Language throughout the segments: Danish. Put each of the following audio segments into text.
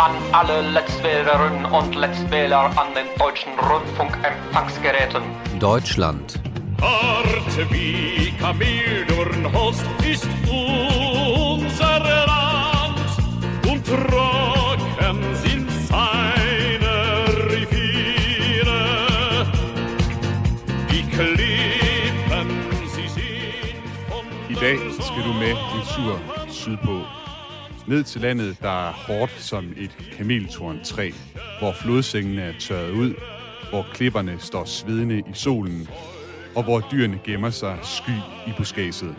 an alle Letztwählerinnen und Letztwähler an den deutschen Rundfunkempfangsgeräten. Deutschland. Hart wie Kameldurnhorst ist unser Land und trocken sind seine Reviere. Die Klippen, sie sind von I dag skal du med en tur sydpå. Ned til landet, der er hårdt som et kameltorntræ, hvor flodsengene er tørret ud, hvor klipperne står svedende i solen, og hvor dyrene gemmer sig sky i buskaget.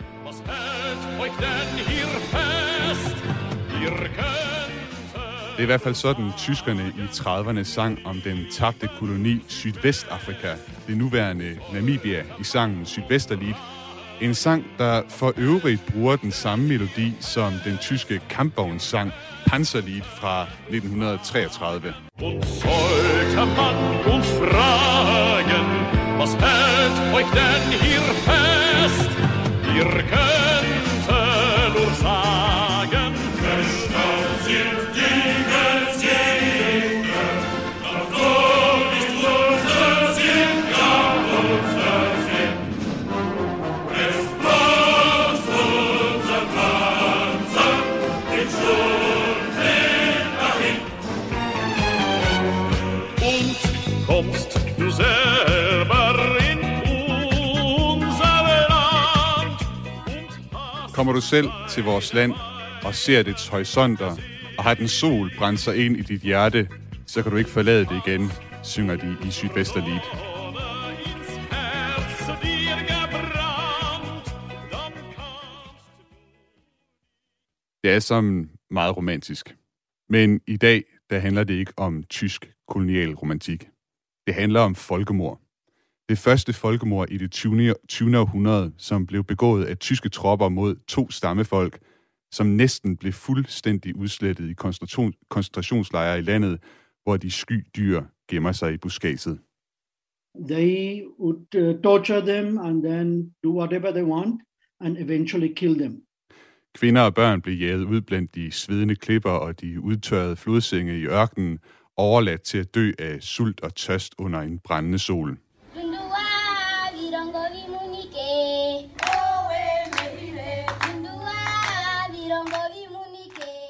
Det er i hvert fald sådan, tyskerne i 30'erne sang om den tabte koloni Sydvestafrika, det nuværende Namibia, i sangen Sydvesterlied. En sang, der for øvrigt bruger den samme melodi som den tyske kampvognssang Panzerlied fra 1933. Und sollte man uns fragen, was hält euch denn hier fest? Ihr könnt kommst du selber in unser Land Kommer du selv til vores land og ser dets horisonter, og har den sol brændt sig ind i dit hjerte, så kan du ikke forlade det igen, synger de i Sydvesterlied. Det er som meget romantisk. Men i dag, der handler det ikke om tysk kolonial romantik. Det handler om folkemord. Det første folkemord i det 20. 20. århundrede, som blev begået af tyske tropper mod to stammefolk, som næsten blev fuldstændig udslettet i koncentration- koncentrationslejre i landet, hvor de sky dyr gemmer sig i buskadset. they would uh, torture them and then do whatever they want and eventually kill them. Kvinder og børn blev jaget ud blandt de svedende klipper og de udtørrede flodsenge i ørkenen, overladt til at dø af sult og tørst under en brændende sol.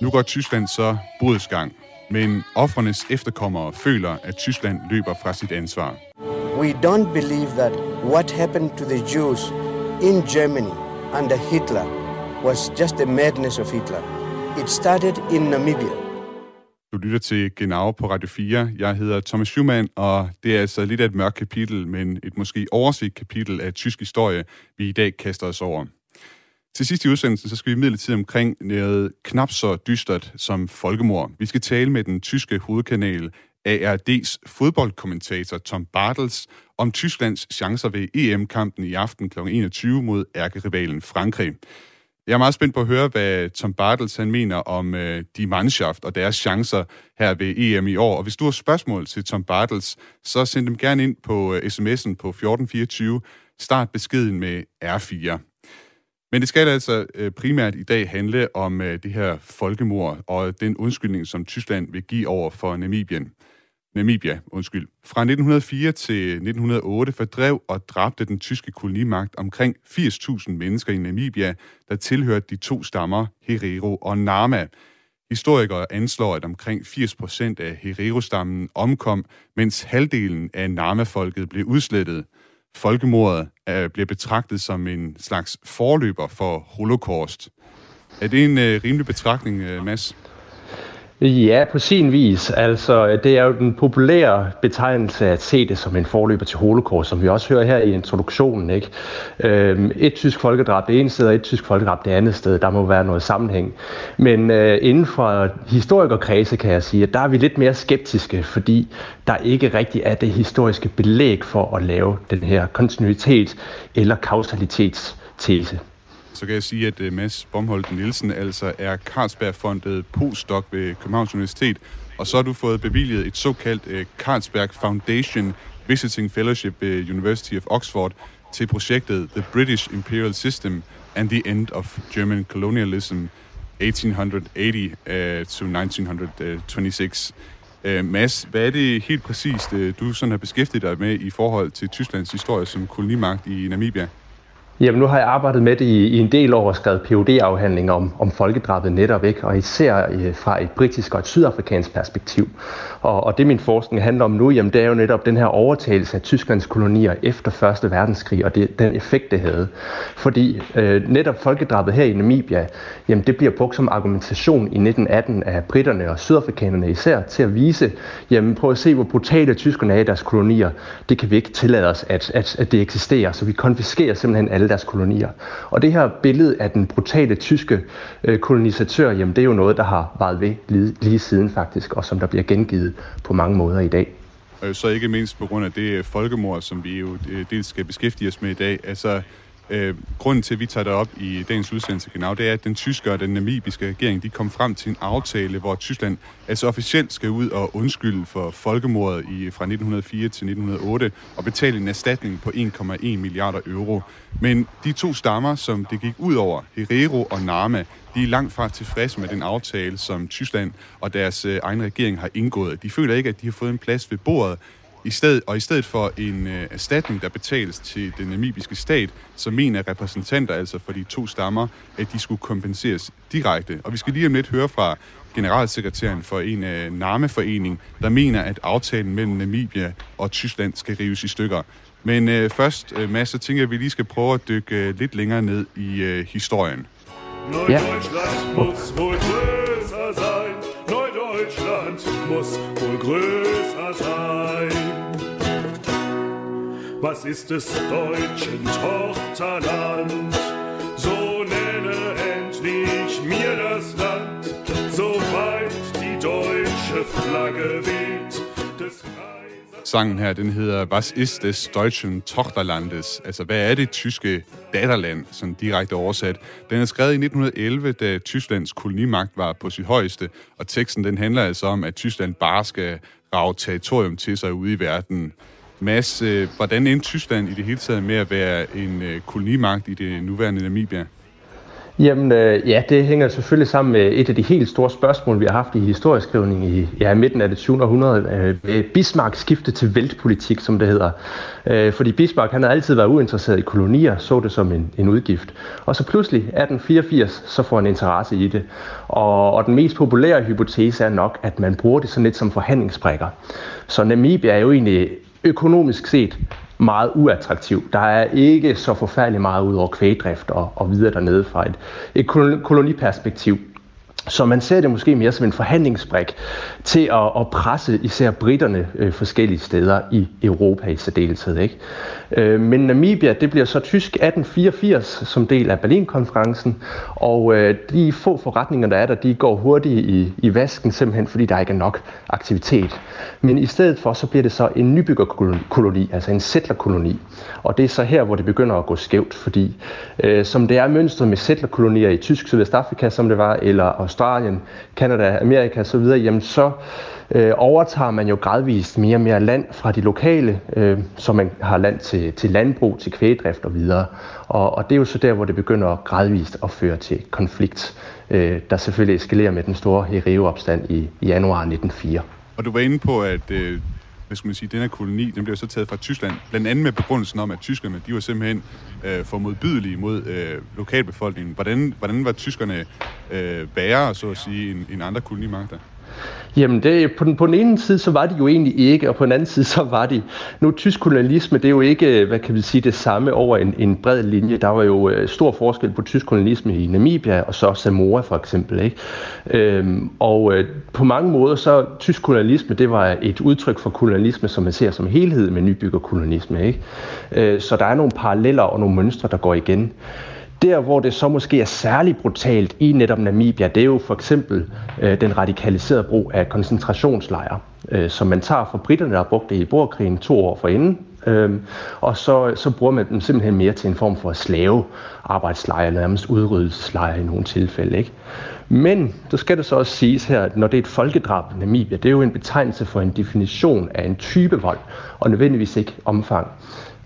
Nu går Tyskland så bodsgang, men offrenes efterkommere føler, at Tyskland løber fra sit ansvar. We don't believe that what happened to the Jews in Germany under Hitler was just a madness of Hitler. It started in Namibia. Du lytter til Genau på Radio 4. Jeg hedder Thomas Schumann, og det er altså lidt af et mørkt kapitel, men et måske overset kapitel af tysk historie, vi i dag kaster os over. Til sidst i udsendelsen, så skal vi midlertid omkring noget knap så dystert som folkemord. Vi skal tale med den tyske hovedkanal ARD's fodboldkommentator Tom Bartels om Tysklands chancer ved EM-kampen i aften kl. 21 mod ærkerivalen Frankrig. Jeg er meget spændt på at høre, hvad Tom Bartels han mener om øh, de Mannschaft og deres chancer her ved EM i år. Og hvis du har spørgsmål til Tom Bartels, så send dem gerne ind på øh, sms'en på 1424. Start beskeden med R4. Men det skal altså øh, primært i dag handle om øh, det her folkemord og den undskyldning, som Tyskland vil give over for Namibien. Namibia, undskyld. Fra 1904 til 1908 fordrev og dræbte den tyske kolonimagt omkring 80.000 mennesker i Namibia, der tilhørte de to stammer, Herero og Nama. Historikere anslår, at omkring 80% af Herero-stammen omkom, mens halvdelen af Nama-folket blev udslettet. Folkemordet er, bliver betragtet som en slags forløber for holocaust. Er det en øh, rimelig betragtning, øh, Mads? Ja, på sin vis. Altså, det er jo den populære betegnelse at se det som en forløber til holocaust, som vi også hører her i introduktionen. Ikke? Øhm, et tysk folkedrab det ene sted, og et tysk folkedrab det andet sted. Der må være noget sammenhæng. Men øh, inden for historikerkredse kan jeg sige, at der er vi lidt mere skeptiske, fordi der ikke rigtig er det historiske belæg for at lave den her kontinuitet eller kausalitetstese. Så kan jeg sige, at øh, Mads Bomholdt Nielsen altså er Carlsbergfondet postdoc ved Københavns Universitet, og så har du fået bevilget et såkaldt øh, Carlsberg Foundation Visiting Fellowship ved University of Oxford til projektet The British Imperial System and the End of German Colonialism, 1880 uh, øh, to 1926. Uh, Mads, hvad er det helt præcist, du sådan har beskæftiget dig med i forhold til Tysklands historie som kolonimagt i Namibia? Jamen, nu har jeg arbejdet med det i, i en del år og skrevet phd afhandlinger om, om folkedrabet netop, ikke? og især øh, fra et britisk og et sydafrikansk perspektiv. Og, og det min forskning handler om nu, jamen, det er jo netop den her overtagelse af Tysklands kolonier efter 1. verdenskrig, og det, den effekt, det havde. Fordi øh, netop folkedrabet her i Namibia, jamen, det bliver brugt som argumentation i 1918 af britterne og sydafrikanerne især, til at vise, jamen, prøv at se, hvor brutale tyskerne er i deres kolonier. Det kan vi ikke tillade os, at, at, at det eksisterer, så vi konfiskerer simpelthen alle deres kolonier. Og det her billede af den brutale tyske øh, kolonisatør, jamen det er jo noget, der har varet ved lige, lige siden faktisk, og som der bliver gengivet på mange måder i dag. Og så ikke mindst på grund af det folkemord, som vi jo øh, dels skal beskæftige os med i dag. Altså, Øh, grunden til, at vi tager det op i dagens udsendelse, genau, det er, at den tyske og den namibiske regering, de kom frem til en aftale, hvor Tyskland altså officielt skal ud og undskylde for folkemordet i, fra 1904 til 1908 og betale en erstatning på 1,1 milliarder euro. Men de to stammer, som det gik ud over, Herero og Nama, de er langt fra tilfredse med den aftale, som Tyskland og deres øh, egen regering har indgået. De føler ikke, at de har fået en plads ved bordet, i stedet, og i stedet for en øh, erstatning, der betales til den namibiske stat, så mener repræsentanter altså for de to stammer, at de skulle kompenseres direkte. Og vi skal lige om lidt høre fra generalsekretæren for en øh, NAME-forening, der mener, at aftalen mellem Namibia og Tyskland skal rives i stykker. Men øh, først, øh, Mads, så tænker jeg, at vi lige skal prøve at dykke øh, lidt længere ned i øh, historien. Ja. Neudeutschland muss wohl größer sein. Neudeutschland muss wohl größer sein. Was ist des deutschen Tochterland? So nenne endlich mir das Land, soweit die deutsche Flagge weht. Des Sangen her, den hedder Was ist des deutschen Tochterlandes? Altså, hvad er det tyske datterland, sådan direkte oversat? Den er skrevet i 1911, da Tysklands kolonimagt var på sit højeste, og teksten den handler altså om, at Tyskland bare skal rage territorium til sig ude i verden. Mads, øh, hvordan endte Tyskland i det hele taget med at være en øh, kolonimagt i det nuværende Namibia? Jamen øh, ja, det hænger selvfølgelig sammen med et af de helt store spørgsmål, vi har haft i historieskrivning i ja, midten af det 20. århundrede. Øh, Bismarck skifte til væltpolitik, som det hedder. Øh, fordi Bismarck han har altid været uinteresseret i kolonier, så det som en, en udgift. Og så pludselig 1884, så får han interesse i det. Og, og den mest populære hypotese er nok, at man bruger det sådan lidt som forhandlingsbrækker. Så Namibia er jo egentlig økonomisk set meget uattraktiv. Der er ikke så forfærdeligt meget ud over kvægdrift og, og videre dernede fra et, et koloniperspektiv. Så man ser det måske mere som en forhandlingsbrik til at, at presse især britterne øh, forskellige steder i Europa i særdeleshed. Ikke? Øh, men Namibia, det bliver så tysk 1884 som del af Berlinkonferencen, og øh, de få forretninger, der er der, de går hurtigt i, i vasken, simpelthen fordi der ikke er nok aktivitet. Men i stedet for, så bliver det så en nybyggerkoloni, altså en settlerkoloni. Og det er så her, hvor det begynder at gå skævt, fordi øh, som det er mønstret med settlerkolonier i Tysk Sydvestafrika, som det var, eller Australien, Kanada, Amerika osv., jamen så øh, overtager man jo gradvist mere og mere land fra de lokale, øh, så man har land til, til landbrug, til kvægdrift og videre. Og, og det er jo så der, hvor det begynder gradvist at føre til konflikt, øh, der selvfølgelig eskalerer med den store Hereo-opstand i, i januar 1904. Og du var inde på, at øh, hvad skal man sige, den her koloni, den blev så taget fra Tyskland, blandt andet med begrundelsen om, at tyskerne, de var simpelthen øh, for modbydelige mod øh, lokalbefolkningen. Hvordan, hvordan var tyskerne øh, bærere, så at sige, end, end andre kolonimagter? Jamen, det, på, den, på den ene side, så var de jo egentlig ikke, og på den anden side, så var de. Nu, tysk kolonialisme, det er jo ikke, hvad kan vi sige, det samme over en, en bred linje. Der var jo øh, stor forskel på tysk kolonialisme i Namibia, og så Samoa for eksempel. Ikke? Øhm, og øh, på mange måder, så tysk kolonialisme, det var et udtryk for kolonialisme, som man ser som helhed med nybyggerkolonialisme, Ikke? Øh, så der er nogle paralleller og nogle mønstre, der går igen. Der, hvor det så måske er særligt brutalt i netop Namibia, det er jo for eksempel øh, den radikaliserede brug af koncentrationslejre, øh, som man tager fra britterne, der har brugt det i borgerkrigen to år forinden, øh, og så, så bruger man dem simpelthen mere til en form for slave arbejdslejre, nærmest udryddelseslejre i nogle tilfælde. Ikke? Men så skal det så også siges her, at når det er et folkedrab i Namibia, det er jo en betegnelse for en definition af en type vold, og nødvendigvis ikke omfang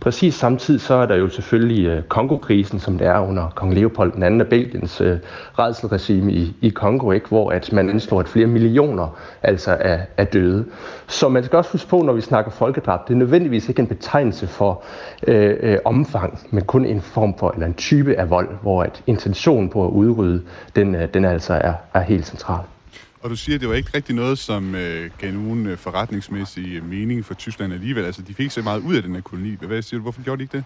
præcis samtidig så er der jo selvfølgelig øh, krisen som det er under kong Leopold II af Belgiens øh, redselregime i, i Kongo, ikke? hvor at man anslår, at flere millioner altså er, er døde. Så man skal også huske på, når vi snakker folkedrab, det er nødvendigvis ikke en betegnelse for øh, øh, omfang, men kun en form for, eller en type af vold, hvor at intentionen på at udrydde, den, øh, den altså er, er helt central. Og du siger, at det var ikke rigtig noget, som øh, gav nogen øh, forretningsmæssig øh, mening for Tyskland alligevel. Altså, de fik så meget ud af den her koloni. Hvad siger du, hvorfor gjorde de ikke det?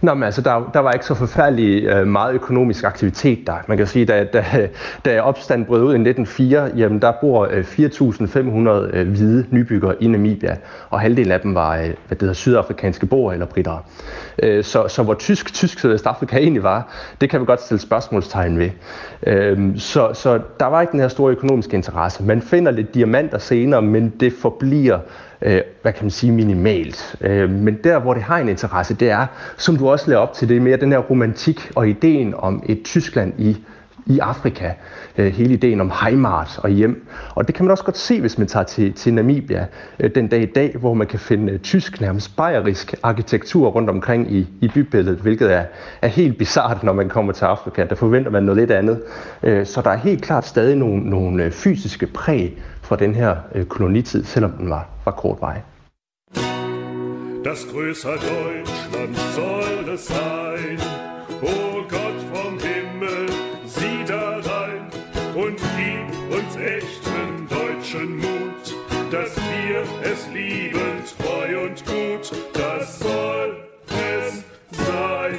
Nå, men altså, der, der var ikke så forfærdelig øh, meget økonomisk aktivitet der. Man kan sige, da, da, da opstanden brød ud i 1904, jamen der bor øh, 4.500 øh, hvide nybyggere i Namibia, og halvdelen af dem var øh, hvad det hedder, sydafrikanske boer eller britter. Øh, så, så hvor tysk, tysk Sydafrika egentlig var, det kan vi godt stille spørgsmålstegn ved. Øh, så, så der var ikke den her store økonomiske interesse. Man finder lidt diamanter senere, men det forbliver øh, hvad kan man sige, minimalt. Øh, men der, hvor det har en interesse, det er, som du også lader op til, det er mere den her romantik og ideen om et Tyskland i i Afrika. Øh, hele ideen om Heimat og hjem. Og det kan man også godt se, hvis man tager til, til Namibia øh, den dag i dag, hvor man kan finde øh, tysk, nærmest bayerisk arkitektur rundt omkring i, i bybilledet, hvilket er, er helt bizart, når man kommer til Afrika. Der forventer man noget lidt andet. Så der er helt klart stadig nogle, nogle fysiske præg fra den her kolonitid, selvom den var, var kort vej. Das größer Deutschland soll es sein. Oh echten deutschen Mut, dass wir es lieben, treu und gut. Das soll es sein.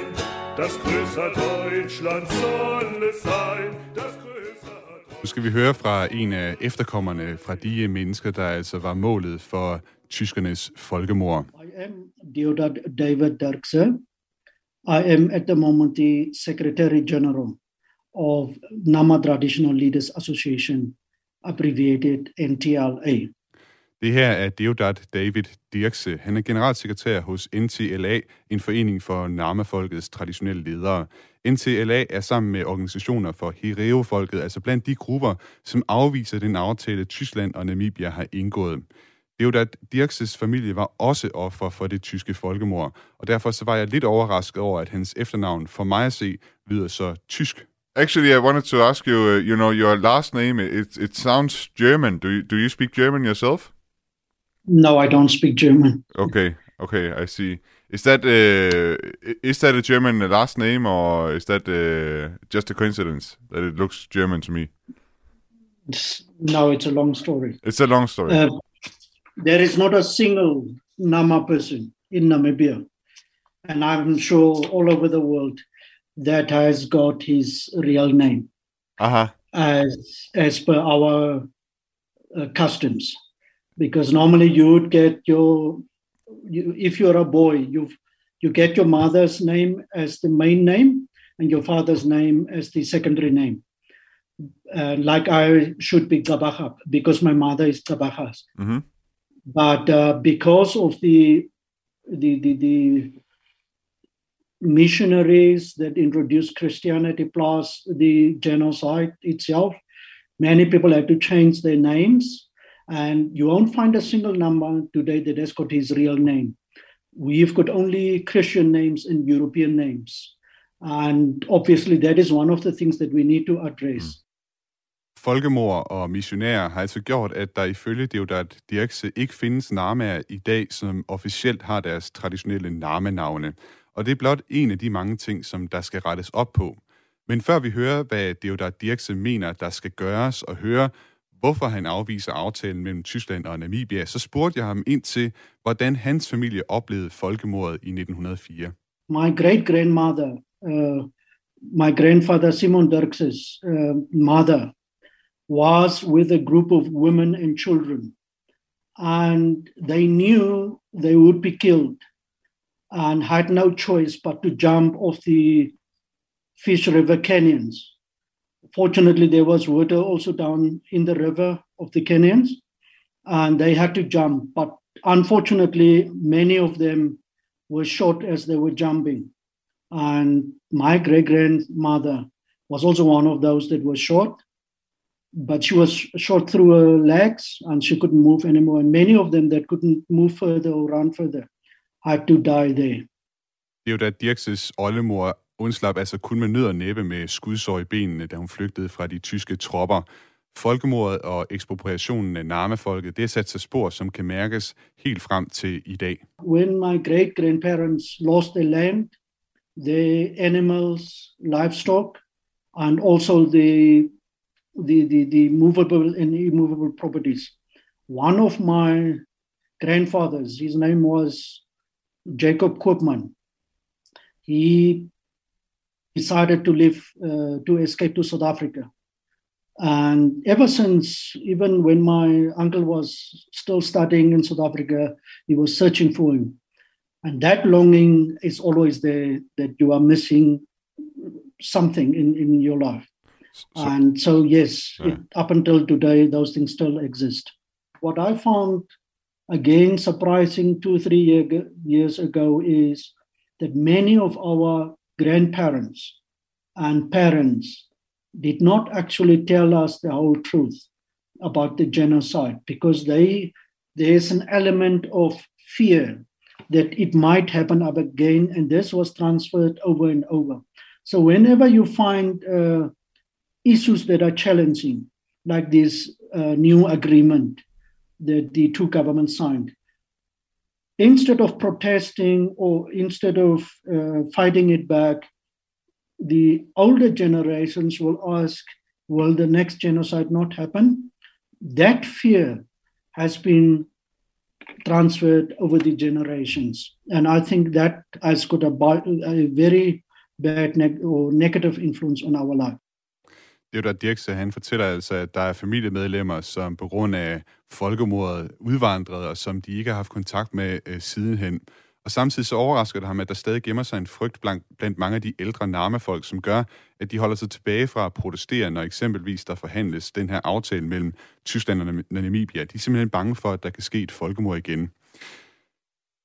Das größer Deutschland soll es sein. Das Nu skal vi høre fra en af efterkommerne fra de mennesker, der altså var målet for tyskernes folkemord. I am Deodat David Dirkse. I am at the moment the Secretary General of Nama Traditional Leaders Association, abbreviated NTLA. Det her er Deodat David Dirkse. Han er generalsekretær hos NTLA, en forening for Nama-folkets traditionelle ledere. NTLA er sammen med organisationer for Herero-folket, altså blandt de grupper, som afviser den aftale, Tyskland og Namibia har indgået. Deodat Dirkses familie var også offer for det tyske folkemord, og derfor så var jeg lidt overrasket over, at hans efternavn for mig at se lyder så tysk. Actually, I wanted to ask you, uh, you know, your last name, it, it sounds German. Do you, do you speak German yourself? No, I don't speak German. Okay, okay, I see. Is that uh, is that a German last name, or is that uh, just a coincidence that it looks German to me? It's, no, it's a long story. It's a long story. Uh, there is not a single Nama person in Namibia, and I'm sure all over the world that has got his real name Uh huh. as as per our uh, customs. Because normally you would get your, you, if you're a boy, you you get your mother's name as the main name and your father's name as the secondary name. Uh, like I should be Gabahab because my mother is Gabahas. Mm-hmm. but uh, because of the the the, the missionaries that introduced Christianity plus the genocide itself, many people had to change their names, and you won't find a single number today that has got his real name. We've got only Christian names and European names, and obviously that is one of the things that we need to address. Mm. Folkemord og missionærer har altså gjort, at der ifølge Deodat Dirkse ikke findes namaer i dag, som officielt har deres traditionelle namenavne. Og det er blot en af de mange ting, som der skal rettes op på. Men før vi hører, hvad Deodat Dirkse mener, der skal gøres, og høre, hvorfor han afviser aftalen mellem Tyskland og Namibia, så spurgte jeg ham ind til, hvordan hans familie oplevede folkemordet i 1904. my great grandmother, uh, my grandfather Simon Dirks's uh, mother, was with a group of women and children, and they knew they would be killed, and had no choice but to jump off the Fish River canyons. Fortunately, there was water also down in the river of the canyons, and they had to jump. But unfortunately, many of them were shot as they were jumping. And my great grandmother was also one of those that was shot, but she was shot through her legs and she couldn't move anymore. And many of them that couldn't move further or run further had to die there. Det er jo da Dirks' oldemor undslap altså kun med nød og næppe med skudsår i benene, da hun flygtede fra de tyske tropper. Folkemordet og ekspropriationen af Narme-folket, det er sat til spor, som kan mærkes helt frem til i dag. When my great grandparents lost their land, the animals, livestock, and also the, the, the, the movable and immovable properties. One of my grandfathers, his name was Jacob Koopman, he decided to leave, uh, to escape to South Africa. And ever since, even when my uncle was still studying in South Africa, he was searching for him. And that longing is always there that you are missing something in, in your life. Så, and so, yes, it, up until today, those things still exist. What I found, again, surprising two, three year, years ago is that many of our grandparents and parents did not actually tell us the whole truth about the genocide because they there's an element of fear that it might happen again and this was transferred over and over. So whenever you find uh, issues that are challenging like this uh, new agreement that the two governments signed instead of protesting or instead of uh, fighting it back the older generations will ask, will the next genocide not happen? That fear has been transferred over the generations. And I think that has got a, a very bad neg- or negative influence on our life. Det er jo der Dirkse, han fortæller altså, at der er familiemedlemmer, som på grund af folkemordet udvandrede, og som de ikke har haft kontakt med øh, sidenhen. Og samtidig så overrasker det ham, at der stadig gemmer sig en frygt blandt, blandt mange af de ældre narmefolk, som gør, at de holder sig tilbage fra at protestere, når eksempelvis der forhandles den her aftale mellem Tyskland og Namibia. De er simpelthen bange for, at der kan ske et folkemord igen.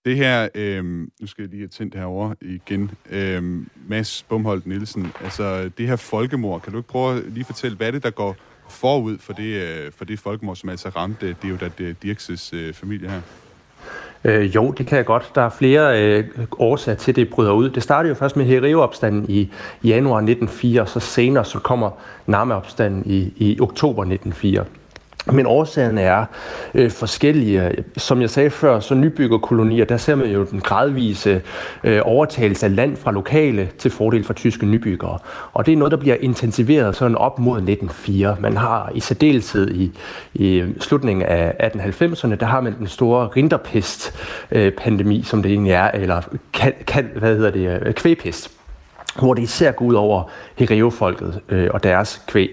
Det her, øh, nu skal jeg lige have tændt herovre igen, øh, Mads Bumholdt Nielsen, altså det her folkemord, kan du ikke prøve at lige fortælle, hvad er det, der går forud for det, øh, for det folkemord, som altså ramte, det er jo da det Dirkses øh, familie her? Øh, jo, det kan jeg godt. Der er flere øh, årsager til, at det bryder ud. Det startede jo først med Hereo-opstanden i, i januar 1904, og så senere så kommer Nama-opstanden i, i oktober 1904. Men årsagerne er øh, forskellige. Som jeg sagde før, så nybyggerkolonier, der ser man jo den gradvise øh, overtagelse af land fra lokale til fordel for tyske nybyggere. Og det er noget, der bliver intensiveret sådan op mod 1904. Man har i særdeleshed i, i slutningen af 1890'erne, der har man den store rinderpest-pandemi, øh, som det egentlig er, eller kan, kan, hvad hedder det, kvæpest. kvægpest hvor det især går ud over Hereo-folket øh, og deres kvæg.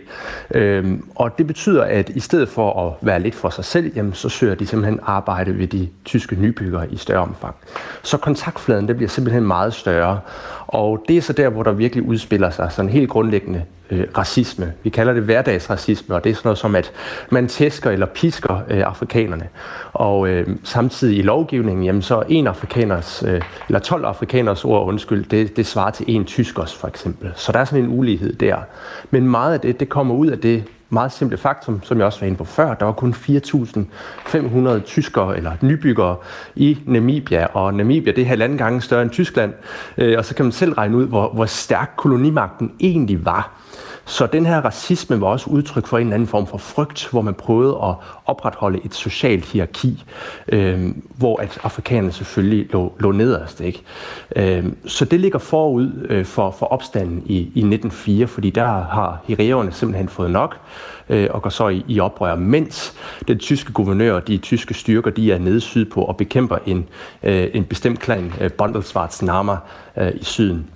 Øhm, og det betyder, at i stedet for at være lidt for sig selv, jamen, så søger de simpelthen arbejde ved de tyske nybyggere i større omfang. Så kontaktfladen det bliver simpelthen meget større, og det er så der, hvor der virkelig udspiller sig sådan helt grundlæggende øh, racisme. Vi kalder det hverdagsracisme, og det er sådan noget som, at man tæsker eller pisker øh, afrikanerne. Og øh, samtidig i lovgivningen, jamen, så en afrikaners, øh, eller 12 afrikaners ord, undskyld, det, det svarer til en tyskers for eksempel. Så der er sådan en ulighed der. Men meget af det, det kommer ud af det meget simple faktum, som jeg også var inde på før. Der var kun 4.500 tyskere eller nybyggere i Namibia, og Namibia det er halvanden gange større end Tyskland. Øh, og så kan man selv regne ud, hvor, hvor stærk kolonimagten egentlig var. Så den her racisme var også udtryk for en eller anden form for frygt, hvor man prøvede at opretholde et socialt hierarki, øh, hvor at afrikanerne selvfølgelig lå, lå nederst. Ikke? Øh, så det ligger forud øh, for, for opstanden i, i 1904, fordi der har hereerne simpelthen fået nok øh, og går så i, i oprør, mens den tyske guvernør og de tyske styrker, de er nede sydpå og bekæmper en, øh, en bestemt klan, øh, Bondelsvarts Nama, øh, i syden.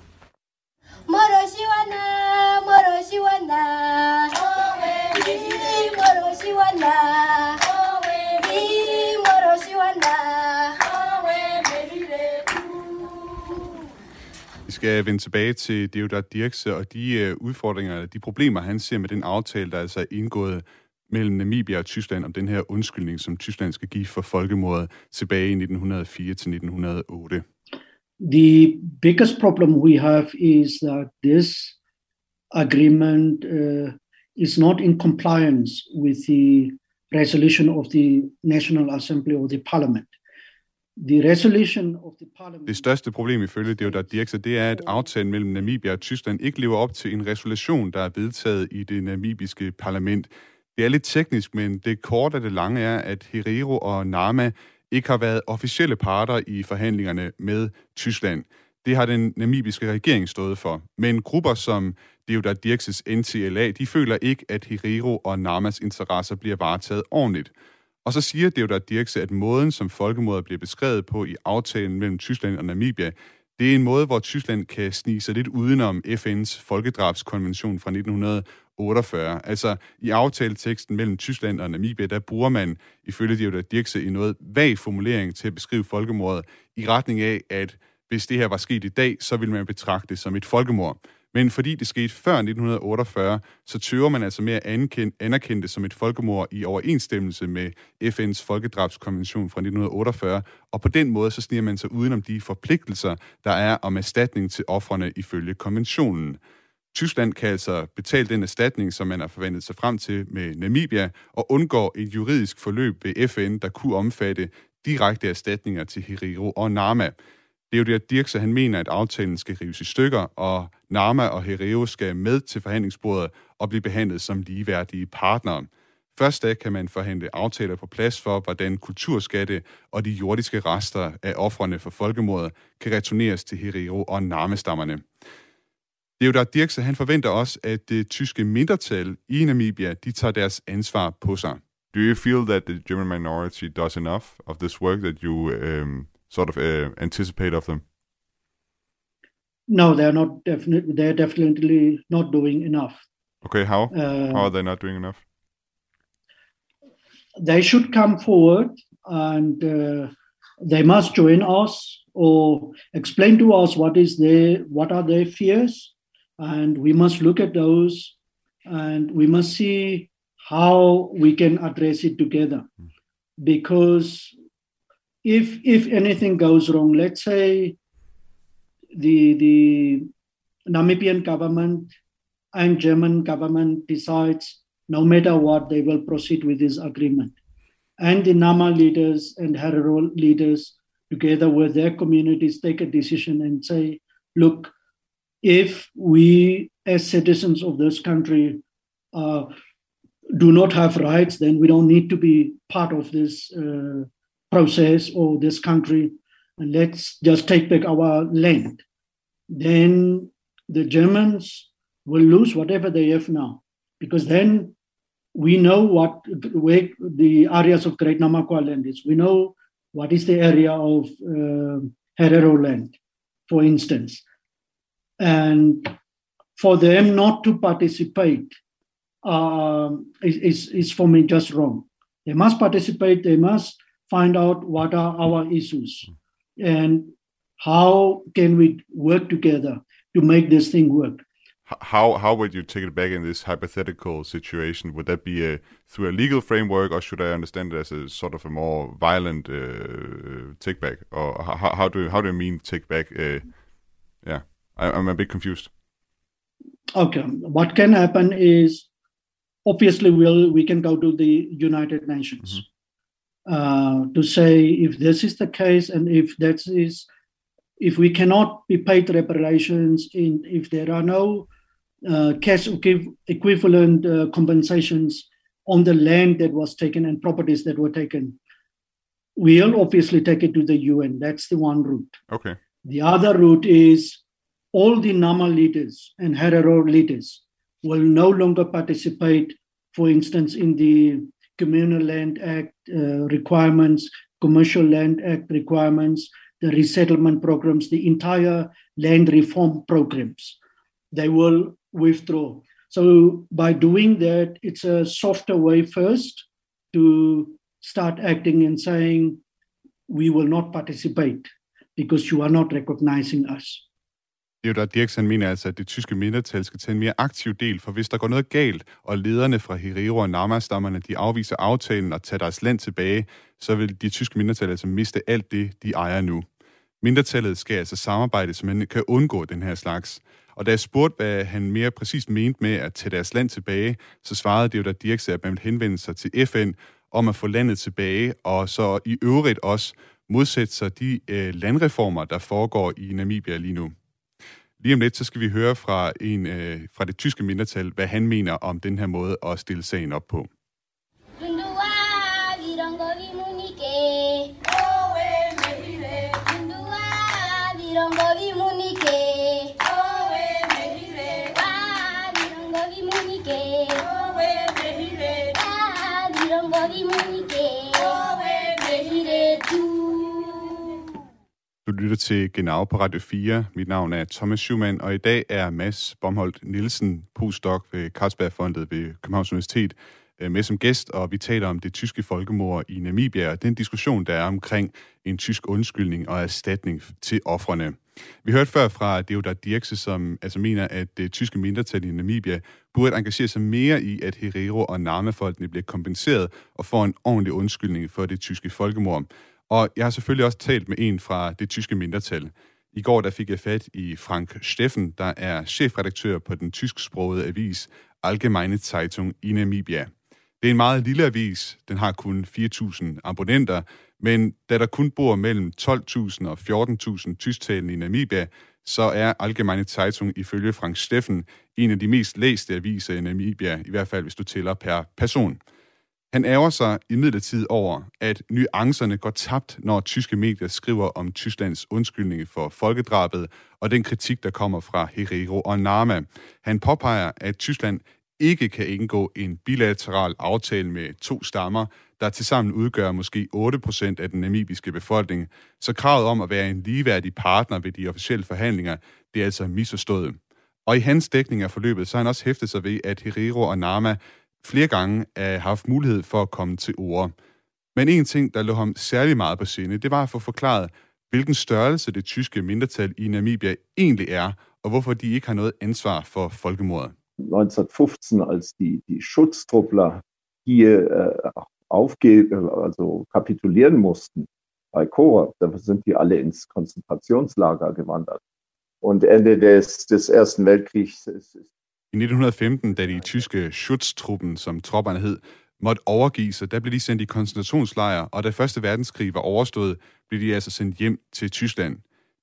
Skal vende tilbage til Deodat Dirkse og de øh, udfordringer, eller de problemer, han ser med den aftale, der altså er indgået mellem Namibia og Tyskland om den her undskyldning, som Tyskland skal give for folkemordet tilbage i 1904 til 1908. The biggest problem we have is that this agreement uh, is not in compliance with the resolution of the National Assembly or the Parliament. Det største problem ifølge Deodar Dirkse, det er, at aftalen mellem Namibia og Tyskland ikke lever op til en resolution, der er vedtaget i det namibiske parlament. Det er lidt teknisk, men det korte af det lange er, at Herero og Nama ikke har været officielle parter i forhandlingerne med Tyskland. Det har den namibiske regering stået for. Men grupper som Deodar Dirkses NTLA, de føler ikke, at Herero og Namas interesser bliver varetaget ordentligt. Og så siger Deodar Dirkse, at måden, som folkemordet bliver beskrevet på i aftalen mellem Tyskland og Namibia, det er en måde, hvor Tyskland kan snige sig lidt udenom FN's folkedrabskonvention fra 1948. Altså i aftaleteksten mellem Tyskland og Namibia, der bruger man ifølge Deodar Dirkse i noget vag formulering til at beskrive folkemordet i retning af, at hvis det her var sket i dag, så ville man betragte det som et folkemord. Men fordi det skete før 1948, så tøver man altså med at anerkende det som et folkemord i overensstemmelse med FN's folkedrabskonvention fra 1948, og på den måde så sniger man sig udenom de forpligtelser, der er om erstatning til offrene ifølge konventionen. Tyskland kan altså betale den erstatning, som man har forventet sig frem til med Namibia, og undgår et juridisk forløb ved FN, der kunne omfatte direkte erstatninger til Herero og Nama. Det er jo det, at Dirkse han mener, at aftalen skal rives i stykker, og Nama og Hereo skal med til forhandlingsbordet og blive behandlet som ligeværdige partnere. Først da kan man forhandle aftaler på plads for, hvordan kulturskatte og de jordiske rester af offrene for folkemordet kan returneres til Herero og Nama-stammerne. Det er jo der Dirkse, han forventer også, at det tyske mindretal i Namibia, de tager deres ansvar på sig. Do you feel that the German minority does enough of this work that you um, sort of uh, anticipate of them? No, they're not definitely. They're definitely not doing enough. Okay, how? Uh, how are they not doing enough? They should come forward and uh, they must join us or explain to us what is their what are their fears, and we must look at those, and we must see how we can address it together, because if if anything goes wrong, let's say the the Namibian government and German government decides no matter what they will proceed with this agreement, and the Nama leaders and Herero leaders together with their communities take a decision and say, look, if we as citizens of this country uh, do not have rights, then we don't need to be part of this uh, process or this country, let's just take back our land. Then the Germans will lose whatever they have now, because then we know what where the areas of Great Namakwa land is. We know what is the area of uh, Herero land, for instance. And for them not to participate uh, is, is, is for me just wrong. They must participate, they must find out what are our issues and how can we work together to make this thing work. How how would you take it back in this hypothetical situation? Would that be a through a legal framework, or should I understand it as a sort of a more violent uh, take back? Or how, how do you, how do you mean take back? Uh, yeah, I, I'm a bit confused. Okay, what can happen is obviously we'll we can go to the United Nations uh, to say if this is the case and if that is if we cannot be paid reparations in if there are no uh, cash equivalent uh, compensations on the land that was taken and properties that were taken we'll obviously take it to the UN that's the one route Okay. the other route is all the Nama leaders and Herero leaders will no longer participate, for instance, in the Communal Land Act uh, requirements, Commercial Land Act requirements, the resettlement programs, the entire land reform programs. They will withdraw. So, by doing that, it's a softer way first to start acting and saying, we will not participate because you are not recognizing us. Theodor Dirksen mener altså, at det tyske mindretal skal tage en mere aktiv del, for hvis der går noget galt, og lederne fra Herero og Nama-stammerne, de afviser aftalen og tager deres land tilbage, så vil de tyske mindretal altså miste alt det, de ejer nu. Mindretallet skal altså samarbejde, så man kan undgå den her slags. Og da jeg spurgte, hvad han mere præcist mente med at tage deres land tilbage, så svarede Theodor Dirkse, at man ville henvende sig til FN om at få landet tilbage, og så i øvrigt også modsætte sig de øh, landreformer, der foregår i Namibia lige nu. Lige om lidt, så skal vi høre fra en øh, fra det tyske mindretal, hvad han mener om den her måde at stille sagen op på. Lytter til Genau på Radio 4. Mit navn er Thomas Schumann, og i dag er Mads Bomholdt Nielsen, postdoc ved Carlsbergfondet ved Københavns Universitet, øh, med som gæst, og vi taler om det tyske folkemord i Namibia, og den diskussion, der er omkring en tysk undskyldning og erstatning til offrene. Vi hørte før fra Deodar Dirkse, som altså mener, at det tyske mindretal i Namibia burde engagere sig mere i, at Herero og Nama-folkene bliver kompenseret og får en ordentlig undskyldning for det tyske folkemord. Og jeg har selvfølgelig også talt med en fra det tyske mindretal. I går der fik jeg fat i Frank Steffen, der er chefredaktør på den tysksprogede avis Allgemeine Zeitung i Namibia. Det er en meget lille avis. Den har kun 4.000 abonnenter, men da der kun bor mellem 12.000 og 14.000 tysktalende i Namibia, så er Allgemeine Zeitung ifølge Frank Steffen en af de mest læste aviser i Namibia, i hvert fald hvis du tæller per person. Han ærger sig imidlertid over, at nuancerne går tabt, når tyske medier skriver om Tysklands undskyldning for folkedrabet og den kritik, der kommer fra Herero og Nama. Han påpeger, at Tyskland ikke kan indgå en bilateral aftale med to stammer, der tilsammen udgør måske 8% af den namibiske befolkning, så kravet om at være en ligeværdig partner ved de officielle forhandlinger, det er altså misforstået. Og i hans dækning af forløbet, så har han også hæftet sig ved, at Herero og Nama flere gange har haft mulighed for at komme til ord. Men en ting, der lå ham særlig meget på sinde, det var at få forklaret, hvilken størrelse det tyske mindretal i Namibia egentlig er, og hvorfor de ikke har noget ansvar for folkemordet. 1915, als die, die Schutztruppler hier äh, aufge äh, also kapitulieren mussten bei Kora, da sind die alle ins Konzentrationslager gewandert. Und Ende des, des Ersten Weltkriegs ist i 1915, da de tyske Schutztruppen, som tropperne hed, måtte overgive sig, der blev de sendt i koncentrationslejre, og da Første Verdenskrig var overstået, blev de altså sendt hjem til Tyskland.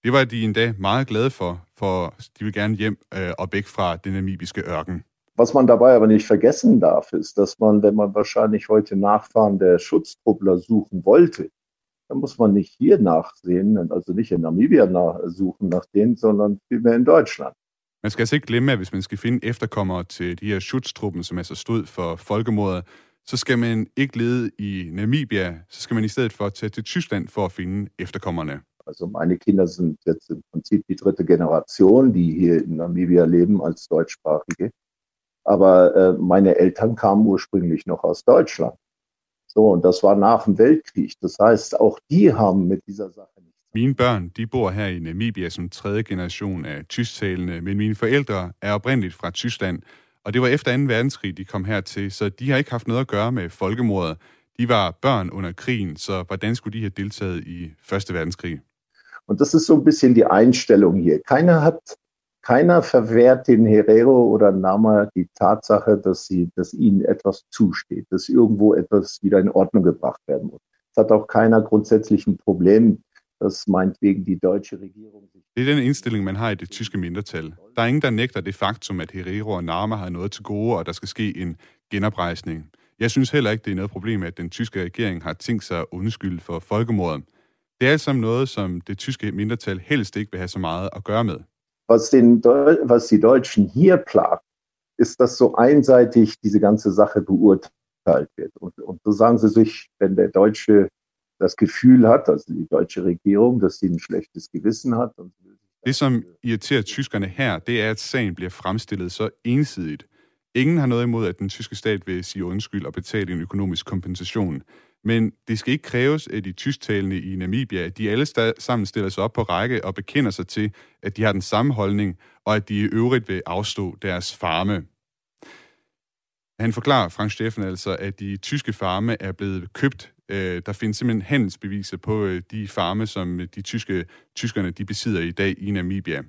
Det var de endda meget glade for, for de vil gerne hjem øh, og væk fra den namibiske ørken. Was man dabei aber nicht vergessen darf, ist, dass man, wenn man wahrscheinlich heute Nachfahren der Schutztruppler suchen wollte, dann muss man nicht hier nachsehen, also nicht in Namibia nachsuchen nach denen, sondern vielmehr in Deutschland. Man skal altså ikke glemme, at hvis man skal finde efterkommere til de her Schutztruppen, som altså stod for folkemordet, så skal man ikke lede i Namibia, så skal man i stedet for tage til Tyskland for at finde efterkommerne. Also meine Kinder sind jetzt im Prinzip die dritte Generation, die hier in Namibia leben als Deutschsprachige. Aber äh, meine Eltern kamen ursprünglich noch aus Deutschland. So, und das war nach dem Weltkrieg. Das heißt, auch die haben mit dieser Sache nicht mine børn, de bor her i Namibia som tredje generation af tysktalende, men mine forældre er oprindeligt fra Tyskland, og det var efter 2. verdenskrig, de kom hertil, så de har ikke haft noget at gøre med folkemordet. De var børn under krigen, så hvordan skulle de have deltaget i Første verdenskrig? Und das ist so ein bisschen die Einstellung hier. Keiner hat, keiner verwehrt den Herero oder Nama die Tatsache, dass, sie, dass ihnen etwas zusteht, dass irgendwo etwas wieder in Ordnung gebracht werden muss. Es hat auch keiner grundsätzlich ein Problem dass meinetwegen die deutsche Regierung... Det er den indstilling, man har i det tyske mindretal. Der er ingen, der nægter det faktum, at Herero og Nama har noget til gode, og der skal ske en genoprejsning. Jeg synes heller ikke, det er noget problem, at den tyske regering har tænkt sig at undskylde for folkemordet. Det er alt sammen noget, som det tyske mindretal helst ikke vil have så meget at gøre med. Was, den, was die Deutschen hier plagt, ist, dass so einseitig diese ganze Sache beurteilt wird. Und, und so sagen sie sich, wenn der deutsche das Gefühl hat, also die deutsche Regierung, dass sie ein schlechtes Gewissen hat. Det, som irriterer tyskerne her, det er, at sagen bliver fremstillet så ensidigt. Ingen har noget imod, at den tyske stat vil sige undskyld og betale en økonomisk kompensation. Men det skal ikke kræves af de tysktalende i Namibia, at de alle sammen stiller sig op på række og bekender sig til, at de har den samme holdning, og at de i øvrigt vil afstå deres farme. Han forklarer, Frank Steffen, altså, at de tyske farme er blevet købt Øh, der findes simpelthen handelsbeviser på øh, de farme, som de tyske, tyskerne de besidder i dag i Namibia.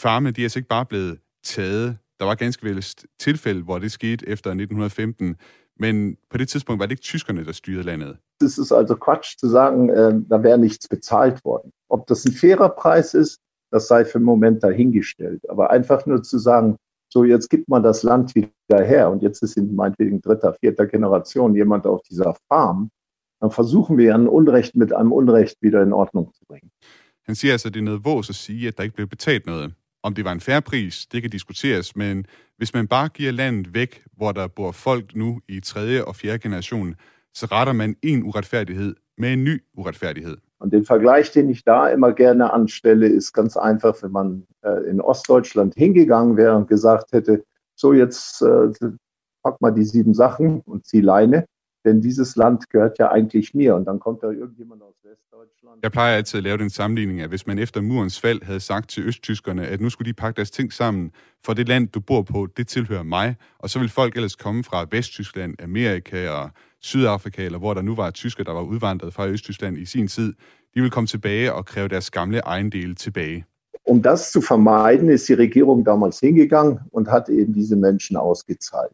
Farme de er altså ikke bare blevet taget. Der var ganske vel tilfælde, hvor det skete efter 1915, Men på det tidspunkt var det ikke tyskerne, der styrede landet. Es ist also Quatsch zu sagen, äh, da wäre nichts bezahlt worden. Ob das ein fairer Preis ist, das sei für den Moment dahingestellt. Aber einfach nur zu sagen, so jetzt gibt man das Land wieder her und jetzt ist in meinetwegen dritter, vierter Generation jemand auf dieser Farm, dann versuchen wir ein Unrecht mit einem Unrecht wieder in Ordnung zu bringen. Han siger altså, at det er noget vås at sige, at der ikke blev betalt noget. Om det var en færre pris, det kan diskuteres, men hvis man bare giver landet væk, hvor der bor folk nu i tredje og fjerde generation, så retter man en uretfærdighed med en ny uretfærdighed. Und den Vergleich, den ich da immer gerne anstelle, ist ganz einfach, wenn man äh, in Ostdeutschland hingegangen wäre und gesagt hätte, so jetzt äh, pack mal die sieben Sachen und zieh Leine, denn dieses Land gehört ja eigentlich mir. Und dann kommt da irgendjemand aus Westdeutschland. Jeg plejer altid at lave den sammenligning, at hvis man efter murens fald havde sagt til østtyskerne, at nu skulle de pakke deres ting sammen, for det land, du bor på, det tilhører mig, og så vil folk ellers komme fra Vesttyskland, Amerika og Sydafrika, eller hvor der nu var tysker, der var udvandret fra Østtyskland i sin tid, de vil komme tilbage og kræve deres gamle ejendele tilbage. Um das zu vermeiden, ist die Regierung damals hingegangen und hat eben diese Menschen ausgezahlt.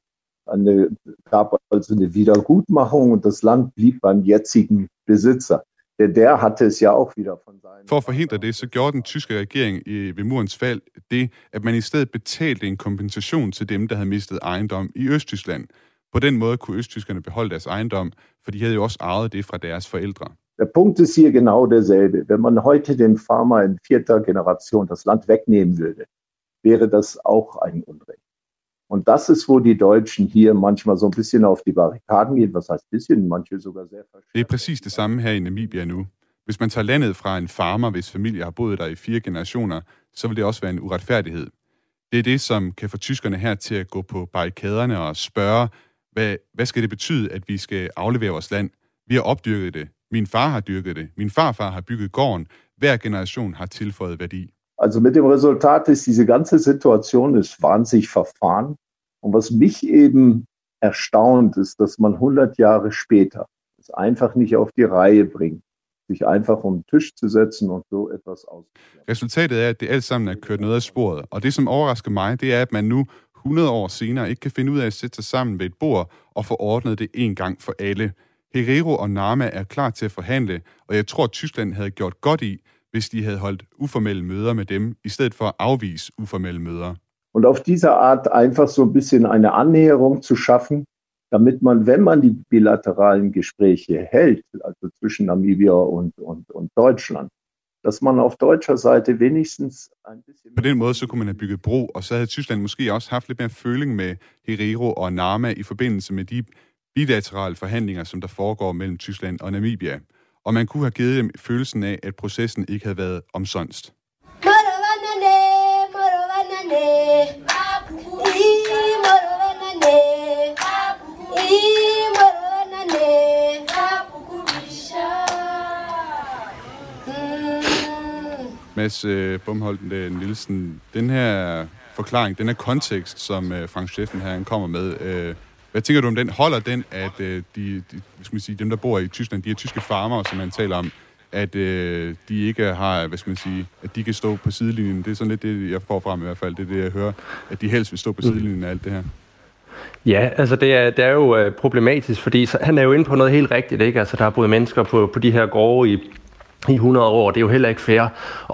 Eine, gab also eine Wiedergutmachung und das Land blieb beim jetzigen Besitzer. Denn der hatte es ja auch wieder von seinen... For at forhindre det, så gjorde den tyske regering i, ved murens fald det, at man i stedet betalte en kompensation til dem, der havde mistet ejendom i Østtyskland. På den måde kunne østtyskerne beholde deres ejendom, for de havde jo også arvet det fra deres forældre. Der Punkt ist hier genau derselbe. Wenn man heute den Farmer in vierter Generation das Land wegnehmen würde, wäre das auch ein Unrecht. Und das ist, wo die Deutschen hier manchmal so ein bisschen auf die Barrikaden gehen. Was heißt bisschen? Manche sogar sehr Det er præcis det samme her i Namibia nu. Hvis man tager landet fra en farmer, hvis familie har boet der i fire generationer, så vil det også være en uretfærdighed. Det er det, som kan få tyskerne her til at gå på barrikaderne og spørge, hvad, hvad skal det betyde, at vi skal aflevere vores land? Vi har opdyrket det. Min far har dyrket det. Min farfar har bygget gården. Hver generation har tilføjet værdi. Also mit dem Resultat ist, diese ganze Situation ist wahnsinnig verfahren. Und was mich eben erstaunt, ist, dass man 100 Jahre später es einfach nicht auf die Reihe bringt, sich einfach um den Tisch zu setzen und so etwas aus. Resultatet er, at det alt sammen er kørt noget af sporet. Og det, som overrasker mig, det er, at man nu 100 år senere ikke kan finde ud af at sætte sig sammen ved et bord og få ordnet det en gang for alle. Herero og Nama er klar til at forhandle, og jeg tror, at Tyskland havde gjort godt i, hvis de havde holdt uformelle møder med dem, i stedet for at afvise uformelle møder. Und auf diese Art einfach so ein bisschen eine Annäherung zu schaffen, damit man, wenn man die bilateralen Gespräche hält, also zwischen Namibia und, und, und Deutschland, dass man auf deutscher Seite wenigstens ein bisschen... På den måde, så kunne man have bygget bro, og så havde Tyskland måske også haft lidt mere føling med Herero og Nama i forbindelse med de bilaterale forhandlinger, som der foregår mellem Tyskland og Namibia. Og man kunne have givet dem følelsen af, at processen ikke havde været omsonst. Mm. Mads øh, Bumholden øh, Nielsen, den her forklaring, den her kontekst, som øh, Frank Steffen her han kommer med, øh, hvad tænker du om den? Holder den, at øh, de, de, skal man sige, dem, der bor i Tyskland, de her tyske farmer, som man taler om, at øh, de ikke har, hvad skal man sige, at de kan stå på sidelinjen. Det er sådan lidt det, jeg får frem i hvert fald. Det er det, jeg hører, at de helst vil stå på sidelinjen af alt det her. Ja, altså det er, det er jo øh, problematisk, fordi så, han er jo inde på noget helt rigtigt, ikke? Altså der er boet mennesker på, på de her gårde i i 100 år. Det er jo heller ikke fair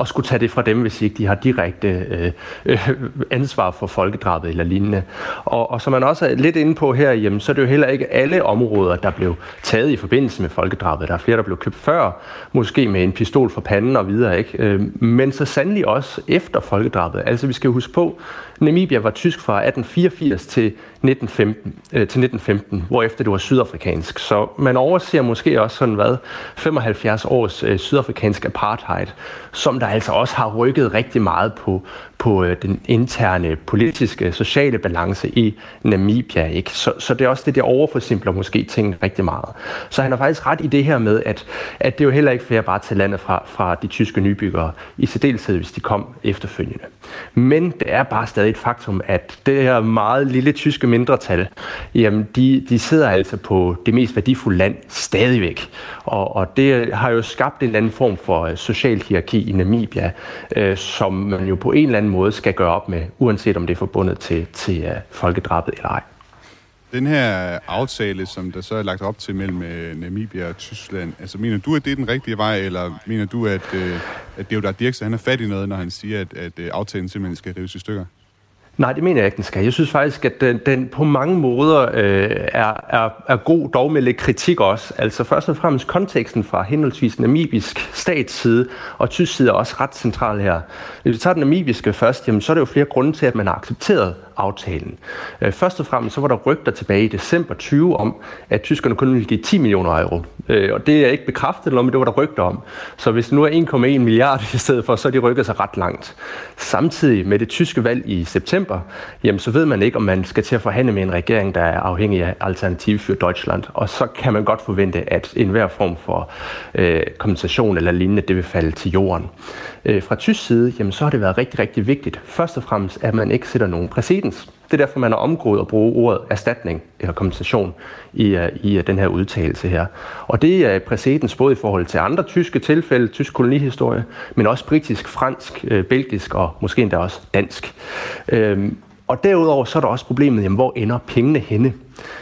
at skulle tage det fra dem, hvis ikke de har direkte øh, øh, ansvar for folkedrabet eller lignende. Og, og som man også er lidt inde på her, jamen, så er det jo heller ikke alle områder, der blev taget i forbindelse med folkedrabet. Der er flere, der blev købt før, måske med en pistol for panden og videre. Ikke? Øh, men så sandelig også efter folkedrabet. Altså vi skal huske på, Namibia var tysk fra 1884 til 1915, øh, til 1915 hvorefter det var sydafrikansk. Så man overser måske også sådan, hvad, 75 års øh, sydafrikansk apartheid, som der altså også har rykket rigtig meget på, på øh, den interne politiske, sociale balance i Namibia. Ikke? Så, så det er også det, der overforsimpler måske tingene rigtig meget. Så han har faktisk ret i det her med, at, at det er jo heller ikke flere bare til landet fra, fra de tyske nybyggere, i særdeleshed hvis de kom efterfølgende. Men det er bare stadig et faktum, at det her meget lille tyske mindretal, jamen de, de sidder altså på det mest værdifulde land stadigvæk. Og, og det har jo skabt en eller anden form for øh, social hierarki i Namibia, øh, som man jo på en eller anden måde skal gøre op med, uanset om det er forbundet til, til uh, folkedrabet eller ej. Den her aftale, som der så er lagt op til mellem øh, Namibia og Tyskland, altså mener du, at det er den rigtige vej, eller mener du, at, øh, at Deodar Dirksen han er fat i noget, når han siger, at, at øh, aftalen simpelthen skal rives i stykker? Nej, det mener jeg ikke, den skal. Jeg synes faktisk, at den, den på mange måder øh, er, er, er god, dog med lidt kritik også. Altså først og fremmest konteksten fra henholdsvis namibisk statsside og tysk side er også ret central her. Hvis vi tager den namibiske først, jamen, så er det jo flere grunde til, at man har accepteret aftalen. Øh, først og fremmest så var der rygter tilbage i december 20 om, at tyskerne kun ville give 10 millioner euro. Øh, og det er ikke bekræftet, eller men det var der rygter om. Så hvis det nu er 1,1 milliard i stedet for, så er de rykket sig ret langt. Samtidig med det tyske valg i september, jamen så ved man ikke, om man skal til at forhandle med en regering, der er afhængig af Alternativ for Deutschland. Og så kan man godt forvente, at enhver form for øh, kompensation eller lignende, det vil falde til jorden. Øh, fra tysk side, jamen så har det været rigtig, rigtig vigtigt. Først og fremmest, at man ikke sætter nogen præcedens. Det er derfor, man har omgået at bruge ordet erstatning eller kompensation i, uh, i uh, den her udtalelse her. Og det er præcedens både i forhold til andre tyske tilfælde, tysk kolonihistorie, men også britisk, fransk, øh, belgisk og måske endda også dansk. Øhm, og derudover så er der også problemet, jamen, hvor ender pengene henne?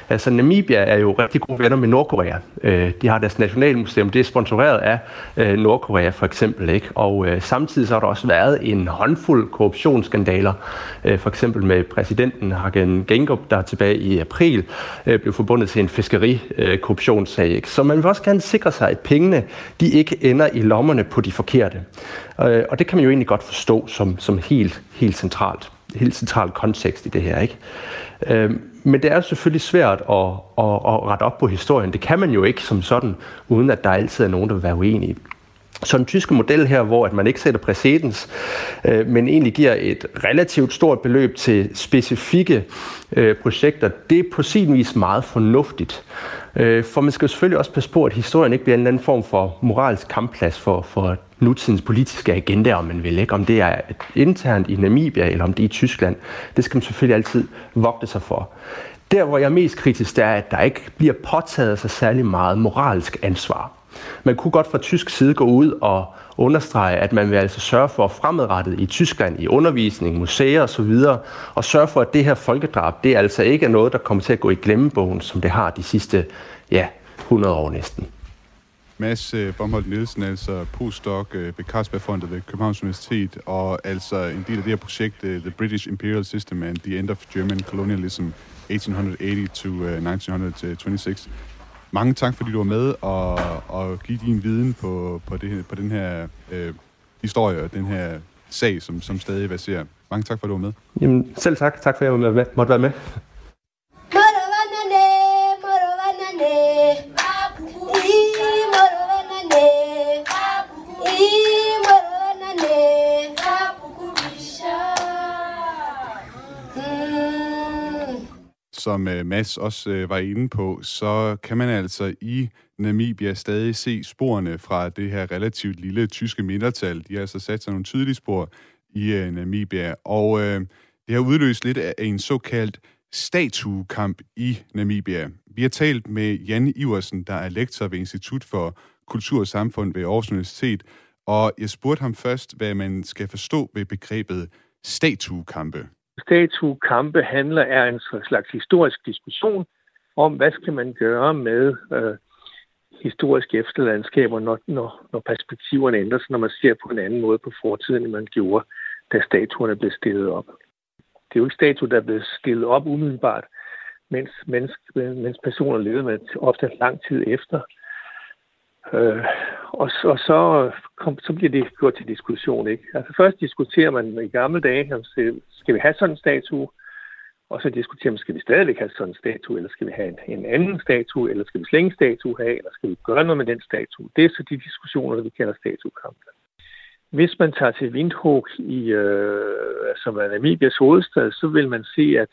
Altså Namibia er jo rigtig gode venner med Nordkorea. Øh, de har deres nationalmuseum, det er sponsoreret af øh, Nordkorea for eksempel. Ikke? Og øh, samtidig så har der også været en håndfuld korruptionsskandaler, øh, for eksempel med præsidenten Hagen Gengup, der tilbage i april øh, blev forbundet til en fiskerikorruptionssag. Øh, så man vil også gerne sikre sig, at pengene de ikke ender i lommerne på de forkerte. Øh, og det kan man jo egentlig godt forstå som, som helt, helt centralt helt central kontekst i det her. Ikke? Øh, men det er selvfølgelig svært at, at, at rette op på historien. Det kan man jo ikke som sådan, uden at der altid er nogen, der vil være uenige. Så den tyske model her, hvor at man ikke sætter præcedens, øh, men egentlig giver et relativt stort beløb til specifikke øh, projekter, det er på sin vis meget fornuftigt. Øh, for man skal jo selvfølgelig også passe på, at historien ikke bliver en eller anden form for moralsk kampplads for, for nutidens politiske agenda, om man vil. Ikke? Om det er internt i Namibia, eller om det er i Tyskland. Det skal man selvfølgelig altid vogte sig for. Der, hvor jeg er mest kritisk, det er, at der ikke bliver påtaget sig særlig meget moralsk ansvar. Man kunne godt fra tysk side gå ud og understrege, at man vil altså sørge for fremadrettet i Tyskland, i undervisning, museer osv., og sørge for, at det her folkedrab, det altså ikke er noget, der kommer til at gå i glemmebogen, som det har de sidste ja, 100 år næsten. Mads øh, uh, Bomholdt Nielsen, altså postdoc øh, ved Carlsbergfondet ved Københavns Universitet, og altså en del af det her projekt, øh, The British Imperial System and the End of German Colonialism 1880 to 1926. Mange tak, fordi du var med og, og give din viden på, på, det, på den her øh, historie og den her sag, som, som stadig baserer. Mange tak, for at du var med. Jamen, selv tak. Tak, for at jeg måtte være med. Som Mass Mads også øh, var inde på, så kan man altså i Namibia stadig se sporene fra det her relativt lille tyske mindretal. De har altså sat sig nogle tydelige spor i øh, Namibia, og det har udløst lidt af en såkaldt statuekamp i Namibia. Vi har talt med Jan Iversen, der er lektor ved Institut for Kultur og Samfund ved Aarhus Universitet, og jeg spurgte ham først, hvad man skal forstå ved begrebet statuekampe statuekampe handler er en slags historisk diskussion om, hvad skal man gøre med øh, historiske efterlandskaber, når, når, når perspektiverne ændrer sig, når man ser på en anden måde på fortiden, end man gjorde, da statuerne blev stillet op. Det er jo ikke statuer, der blev stillet op umiddelbart, mens, mens, mens personer levede med ofte lang tid efter. Øh, og, og så, kom, så bliver det gjort til diskussion. Ikke? Altså først diskuterer man i gamle dage, skal vi have sådan en statue? Og så diskuterer man, skal vi stadigvæk have sådan en statue, eller skal vi have en, en anden statue, eller skal vi slænge statue have, eller skal vi gøre noget med den statue? Det er så de diskussioner, vi kalder statuekampe. Hvis man tager til Windhoek, i, øh, altså, som er Namibias hovedstad, så vil man se, at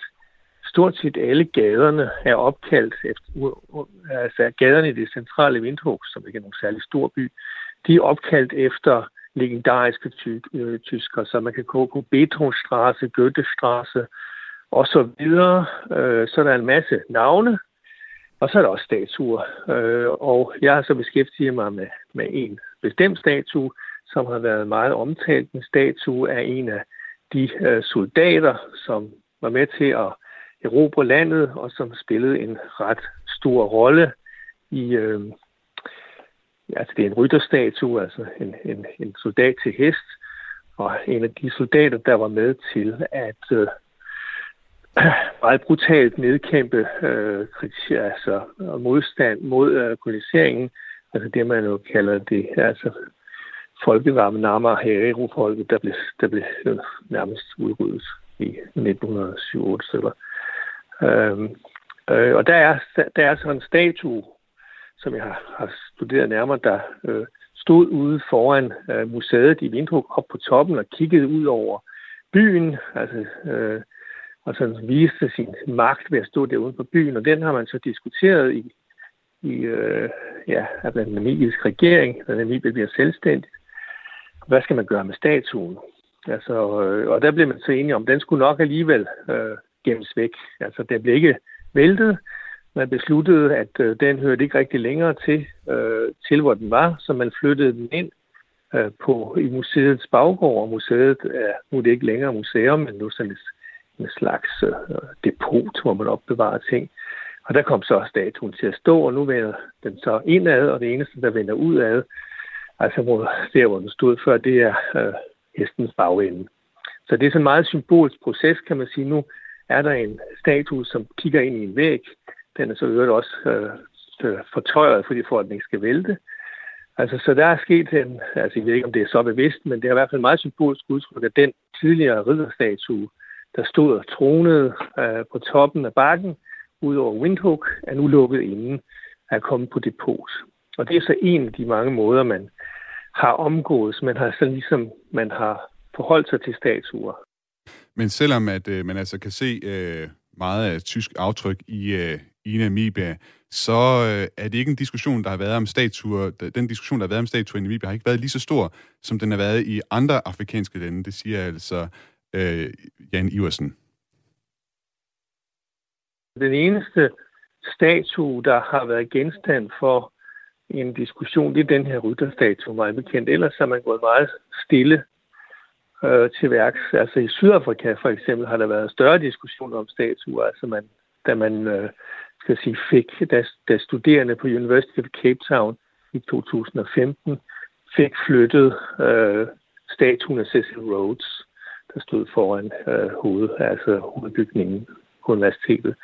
stort set alle gaderne er opkaldt efter, altså gaderne i det centrale Windhoek, som ikke er nogen særlig stor by, de er opkaldt efter legendariske ty- øh, tyskere, så man kan gå på Beethovenstrasse, Goethestraße og så videre. Øh, så er der en masse navne, og så er der også statuer. Øh, og jeg har så beskæftiget mig med, med en bestemt statue, som har været meget omtalt. En statue af en af de øh, soldater, som var med til at erobre landet, og som spillede en ret stor rolle i, øh, altså det er en rytterstatue, altså en, en, en soldat til hest, og en af de soldater, der var med til at øh, meget brutalt nedkæmpe øh, kritik, altså modstand mod øh, koloniseringen, altså det man jo kalder det, altså folkevarme nærmere Herero-folket, der blev, der blev øh, nærmest udryddet i 1907 eller øhm, øh, og der er, der er sådan en statue, som jeg har, har studeret nærmere, der øh, stod ude foran øh, museet i Vindhug op på toppen og kiggede ud over byen, altså, øh, og sådan viste sin magt ved at stå derude på byen, og den har man så diskuteret i, i øh, ja, af den namibiske regering, når Namibia bliver selvstændig. Hvad skal man gøre med statuen? Altså, øh, og der blev man så enige om, den skulle nok alligevel øh, gemmes væk. Altså, den blev ikke væltet. Man besluttede, at øh, den hørte ikke rigtig længere til, øh, til hvor den var, så man flyttede den ind øh, på, i museets baggård, og museet er nu er det ikke længere museum, men nu sådan et, en slags øh, depot, hvor man opbevarer ting. Og der kom så statuen til at stå, og nu vender den så indad, og det eneste, der vender udad, altså hvor, der, hvor den stod før, det er øh, hestens bagende. Så det er sådan en meget symbolsk proces, kan man sige. Nu er der en statue, som kigger ind i en væg. Den er så øvrigt også øh, øh fortøjet, fordi for at den ikke skal vælte. Altså, så der er sket en, altså jeg ved ikke, om det er så bevidst, men det er i hvert fald meget symbolsk udtryk, at den tidligere ridderstatue, der stod og tronede øh, på toppen af bakken, ud over Windhoek, er nu lukket inden er kommet på depot. Og det er så en af de mange måder, man har omgået, man har sådan ligesom man har forholdt sig til statuer. Men selvom at øh, man altså kan se øh, meget af tysk aftryk i, øh, i Namibia, så øh, er det ikke en diskussion, der har været om statuer. Den diskussion, der har været om statuer i Namibia, har ikke været lige så stor, som den har været i andre afrikanske lande. Det siger altså øh, Jan Iversen. Den eneste statue, der har været genstand for en diskussion, det er den her rytterstatue, meget bekendt. Ellers har man gået meget stille øh, til værks. Altså i Sydafrika for eksempel har der været større diskussioner om statuer, altså man, da man øh, skal sige, fik, da, da studerende på University of Cape Town i 2015 fik flyttet øh, statuen af Cecil Rhodes, der stod foran øh, hoved, altså hovedbygningen på universitetet.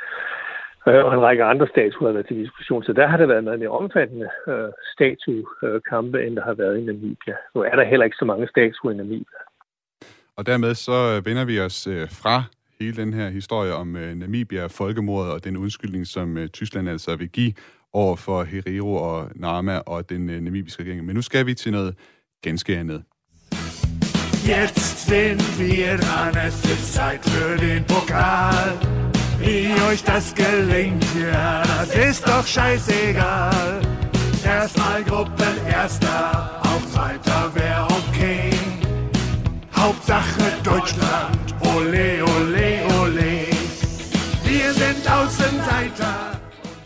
Øh, og en række andre statuer har været til diskussion, så der har det været meget mere omfattende øh, statuekampe, end der har været i Namibia. Nu er der heller ikke så mange statuer i Namibia. Og dermed så øh, vender vi os øh, fra hele den her historie om øh, Namibia, folkemordet og den undskyldning, som øh, Tyskland altså vil give over for Herero og Nama og den øh, namibiske regering. Men nu skal vi til noget ganske andet. Jetzt sind wir dran, es ist Zeit für den Pokal. Wie euch das gelingt, ja, das ist doch scheißegal. Erstmal Gruppen, Deutschland, ole, ole, ole. Wir sind Außenseiter.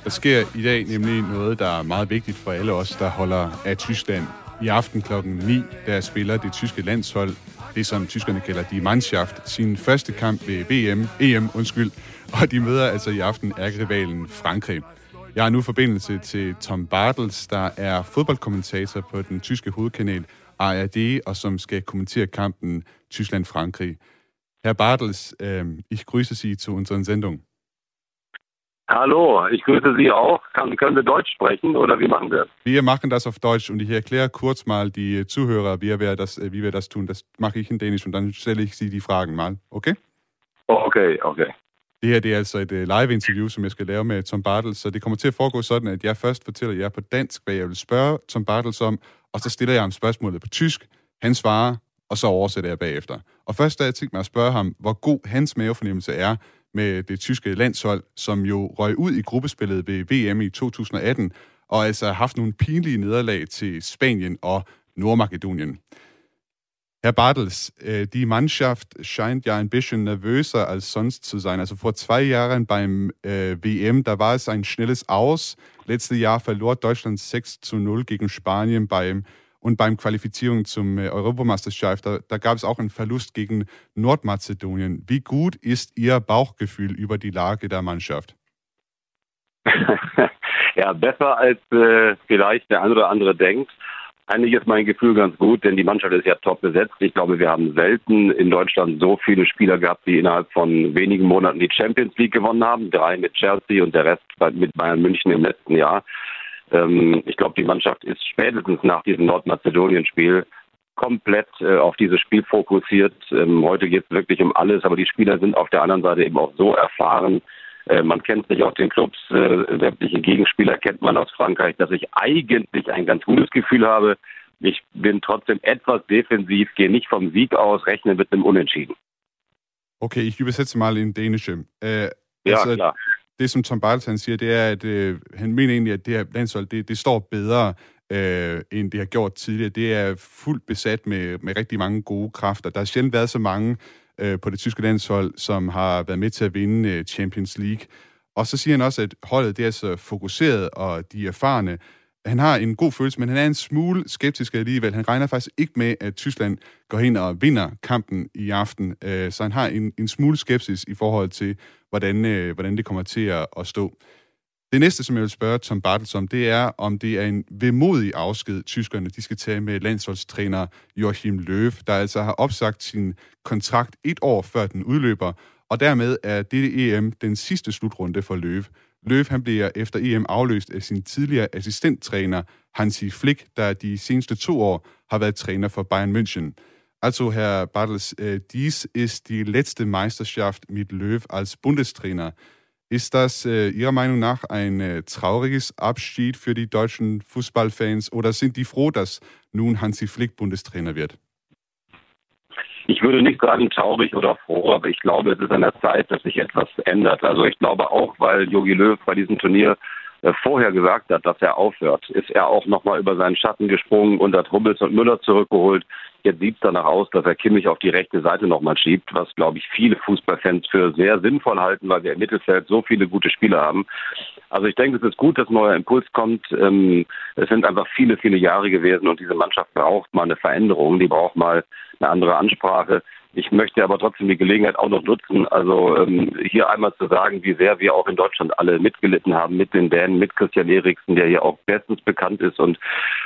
Der sker i dag nemlig noget, der er meget vigtigt for alle os, der holder af Tyskland. I aften klokken 9, der spiller det tyske landshold, det som tyskerne kalder Die Mannschaft, sin første kamp ved VM, EM, undskyld, og de møder altså i aften ærgerivalen Frankrig. Jeg har nu forbindelse til Tom Bartels, der er fodboldkommentator på den tyske hovedkanal ARD, og som skal kommentere kampen Tyskland-Frankrig. Herr Bartels, äh, ich grüße Sie zu unserer Sendung. Hallo, ich grüße Sie auch. Kann, können wir Deutsch sprechen oder wie machen wir? Wir machen das auf Deutsch und ich erkläre kurz mal die Zuhörer, wie wir das, wie wir das tun. Das mache ich in Dänisch und dann stelle ich Sie die Fragen mal, okay? Okay, okay. Det her det er altså et uh, live-interview, som jeg skal lave med Tom Bartels, så det kommer til at foregå sådan, at jeg først fortæller jer på dansk, hvad jeg vil spørge Tom Bartels om, og så stiller jeg ham spørgsmålet på tysk, han svarer, og så oversætter jeg bagefter. Og først da jeg tænkte mig at spørge ham, hvor god hans mavefornemmelse er med det tyske landshold, som jo røg ud i gruppespillet ved VM i 2018, og altså har haft nogle pinlige nederlag til Spanien og Nordmakedonien. Herr Bartels, äh, die Mannschaft scheint ja ein bisschen nervöser als sonst zu sein. Also vor zwei Jahren beim äh, WM, da war es ein schnelles Aus. Letztes Jahr verlor Deutschland 6 zu 0 gegen Spanien beim Und beim Qualifizierung zum äh, Europameisterschaft, da, da gab es auch einen Verlust gegen Nordmazedonien. Wie gut ist Ihr Bauchgefühl über die Lage der Mannschaft? ja, besser als äh, vielleicht der eine oder andere denkt. Eigentlich ist mein Gefühl ganz gut, denn die Mannschaft ist ja top besetzt. Ich glaube, wir haben selten in Deutschland so viele Spieler gehabt, die innerhalb von wenigen Monaten die Champions League gewonnen haben. Drei mit Chelsea und der Rest mit Bayern München im letzten Jahr. Ähm, ich glaube, die Mannschaft ist spätestens nach diesem Nordmazedonien-Spiel komplett äh, auf dieses Spiel fokussiert. Ähm, heute geht es wirklich um alles, aber die Spieler sind auf der anderen Seite eben auch so erfahren, man kennt sich aus den Clubs, äh, sämtliche Gegenspieler kennt man aus Frankreich, dass ich eigentlich ein ganz gutes Gefühl habe. Ich bin trotzdem etwas defensiv, gehe nicht vom Sieg aus, rechne mit einem Unentschieden. Okay, ich übersætter mal in danische. Uh, ja, altså, klar. Det, som Tom Bartels siger, det er, at uh, han mener egentlig, at det her landshold, det, det står bedre, uh, end det har gjort tidligere. Det er fuldt besat med, med rigtig mange gode kræfter. Der har sjældent været så mange øh, på det tyske landshold, som har været med til at vinde øh, Champions League. Og så siger han også, at holdet det er så fokuseret, og de er erfarne. Han har en god følelse, men han er en smule skeptisk alligevel. Han regner faktisk ikke med, at Tyskland går hen og vinder kampen i aften. Øh, så han har en, en smule skepsis i forhold til, hvordan, øh, hvordan det kommer til at, at stå. Det næste, som jeg vil spørge Tom Bartels om, det er, om det er en vemodig afsked, tyskerne de skal tage med landsholdstræner Joachim Löw, der altså har opsagt sin kontrakt et år før den udløber, og dermed er det EM den sidste slutrunde for Löw. Løv han bliver efter EM afløst af sin tidligere assistenttræner Hansi Flick, der de seneste to år har været træner for Bayern München. Also, Herr Bartels, øh, dies ist die letzte Meisterschaft mit Löw als Bundestrainer. Ist das äh, Ihrer Meinung nach ein äh, trauriges Abschied für die deutschen Fußballfans oder sind die froh, dass nun Hansi Flick Bundestrainer wird? Ich würde nicht sagen traurig oder froh, aber ich glaube, es ist an der Zeit, dass sich etwas ändert. Also ich glaube auch, weil Jogi Löw bei diesem Turnier vorher gesagt hat, dass er aufhört, ist er auch nochmal über seinen Schatten gesprungen und hat Hummels und Müller zurückgeholt. Jetzt sieht es danach aus, dass er Kimmich auf die rechte Seite nochmal schiebt, was, glaube ich, viele Fußballfans für sehr sinnvoll halten, weil wir im Mittelfeld so viele gute Spieler haben. Also ich denke, es ist gut, dass neuer Impuls kommt. Ähm, es sind einfach viele, viele Jahre gewesen und diese Mannschaft braucht mal eine Veränderung, die braucht mal eine andere Ansprache. Ich möchte aber trotzdem die Gelegenheit auch noch nutzen, also ähm, hier einmal zu sagen, wie sehr wir auch in Deutschland alle mitgelitten haben mit den Dänen, mit Christian Eriksen, der hier auch bestens bekannt ist. Und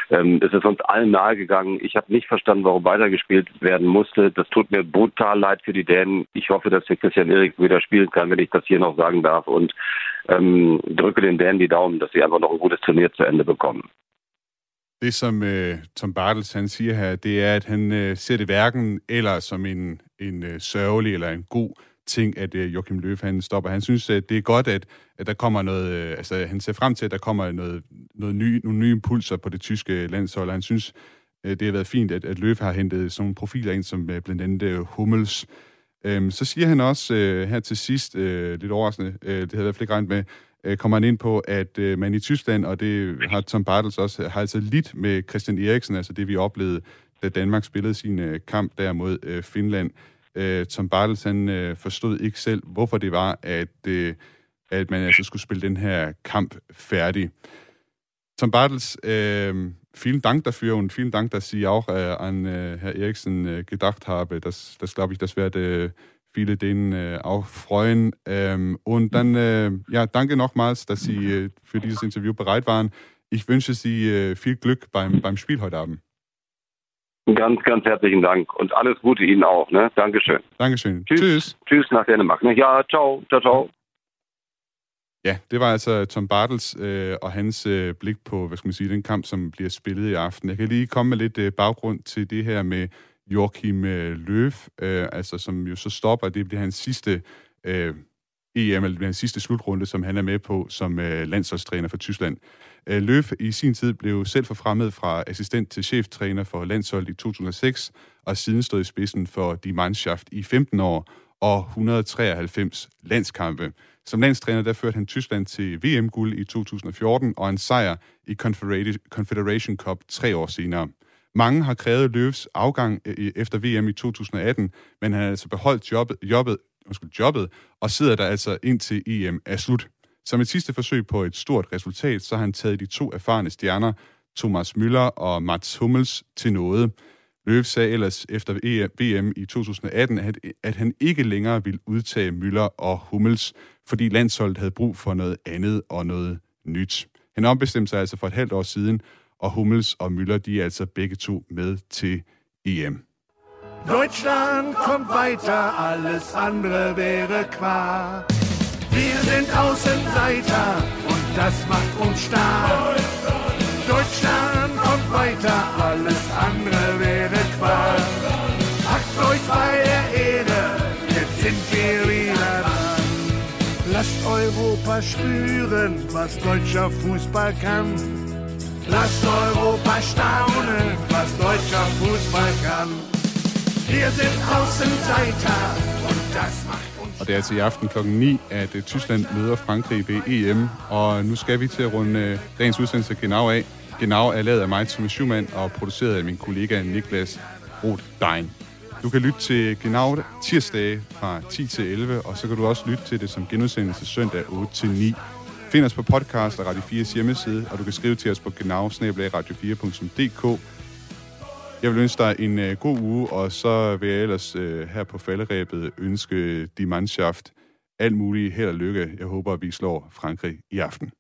ähm, es ist uns allen nahegegangen. Ich habe nicht verstanden, warum weitergespielt werden musste. Das tut mir brutal leid für die Dänen. Ich hoffe, dass wir Christian Eriksen wieder spielen kann, wenn ich das hier noch sagen darf. Und ähm, drücke den Dänen die Daumen, dass sie einfach noch ein gutes Turnier zu Ende bekommen. Det, som øh, Tom Bartels han siger her, det er, at han øh, ser det hverken eller som en, en øh, sørgelig eller en god ting, at øh, Joachim Løf han stopper. Han synes, at det er godt, at, at der kommer noget... Øh, altså, han ser frem til, at der kommer noget, noget ny, nogle nye impulser på det tyske landshold. og Han synes, øh, det har været fint, at, at Løf har hentet sådan nogle profiler ind, som øh, blandt andet øh, Hummels. Um, så siger han også øh, her til sidst, øh, lidt overraskende, øh, det havde jeg i hvert fald ikke regnet med, øh, kommer han ind på, at øh, man i Tyskland, og det har Tom Bartels også, har altså lidt med Christian Eriksen, altså det vi oplevede, da Danmark spillede sin øh, kamp der mod øh, Finland. Øh, Tom Bartels, han øh, forstod ikke selv, hvorfor det var, at, øh, at man altså skulle spille den her kamp færdig. Tom Bartels, äh, vielen Dank dafür und vielen Dank, dass Sie auch äh, an äh, Herr Eriksen äh, gedacht haben. Das, das glaube ich, das werde äh, viele denen äh, auch freuen. Ähm, und dann, äh, ja, danke nochmals, dass Sie äh, für dieses Interview bereit waren. Ich wünsche Sie äh, viel Glück beim, beim Spiel heute Abend. Ganz, ganz herzlichen Dank und alles Gute Ihnen auch. Ne? Dankeschön. Dankeschön. Tschüss. Tschüss, Tschüss nach Dänemark. Ne? Ja, ciao, ciao, ciao. Ja, det var altså Tom Bartels øh, og hans øh, blik på, hvad skal man sige, den kamp, som bliver spillet i aften. Jeg kan lige komme med lidt øh, baggrund til det her med Joachim øh, øh, altså, som jo så stopper. Det bliver hans sidste øh, EM, eller hans sidste slutrunde, som han er med på som øh, landsholdstræner for Tyskland. Øh, Løv i sin tid blev selv forfremmet fra assistent til cheftræner for landsholdet i 2006, og siden stod i spidsen for Die Mannschaft i 15 år og 193 landskampe. Som landstræner der førte han Tyskland til VM-guld i 2014 og en sejr i Confederation Cup tre år senere. Mange har krævet Løvs afgang øh, efter VM i 2018, men han har altså beholdt jobbet, jobbet, jobbet og sidder der altså indtil EM er slut. Som et sidste forsøg på et stort resultat, så har han taget de to erfarne stjerner, Thomas Müller og Mats Hummels til noget. Løv sagde ellers efter VM i 2018, at, at han ikke længere ville udtage Müller og Hummels, fordi landsholdet havde brug for noget andet og noget nyt. Han ombestemte sig altså for et halvt år siden, og Hummels og Müller, de er altså begge to med til EM. Deutschland kommt weiter, alles andere wäre Quark. Wir sind Außenseiter und das macht uns stark. Deutschland kommt weiter, alles andere wäre Quark. Packt euch bei der Ehre, jetzt sind wir wieder dran. Lasst Europa spüren, was deutscher Fußball kann. Lasst Europa staunen, was deutscher Fußball kann. Wir sind Außenseiter und das macht uns Og det er altså i aften klokken 9, at øh, Tyskland møder Frankrig ved EM. Og nu skal vi til at runde øh, dagens udsendelse Genau af. Genau er lavet af mig, Thomas Schumann, og produceret af min kollega Niklas Roth Dein. Du kan lytte til Genau tirsdage fra 10 til 11, og så kan du også lytte til det som genudsendelse søndag 8 til 9. Find os på podcast og Radio 4's hjemmeside, og du kan skrive til os på genau radio4.dk. Jeg vil ønske dig en uh, god uge, og så vil jeg ellers uh, her på falderæbet ønske de Mannschaft alt muligt held og lykke. Jeg håber, at vi slår Frankrig i aften.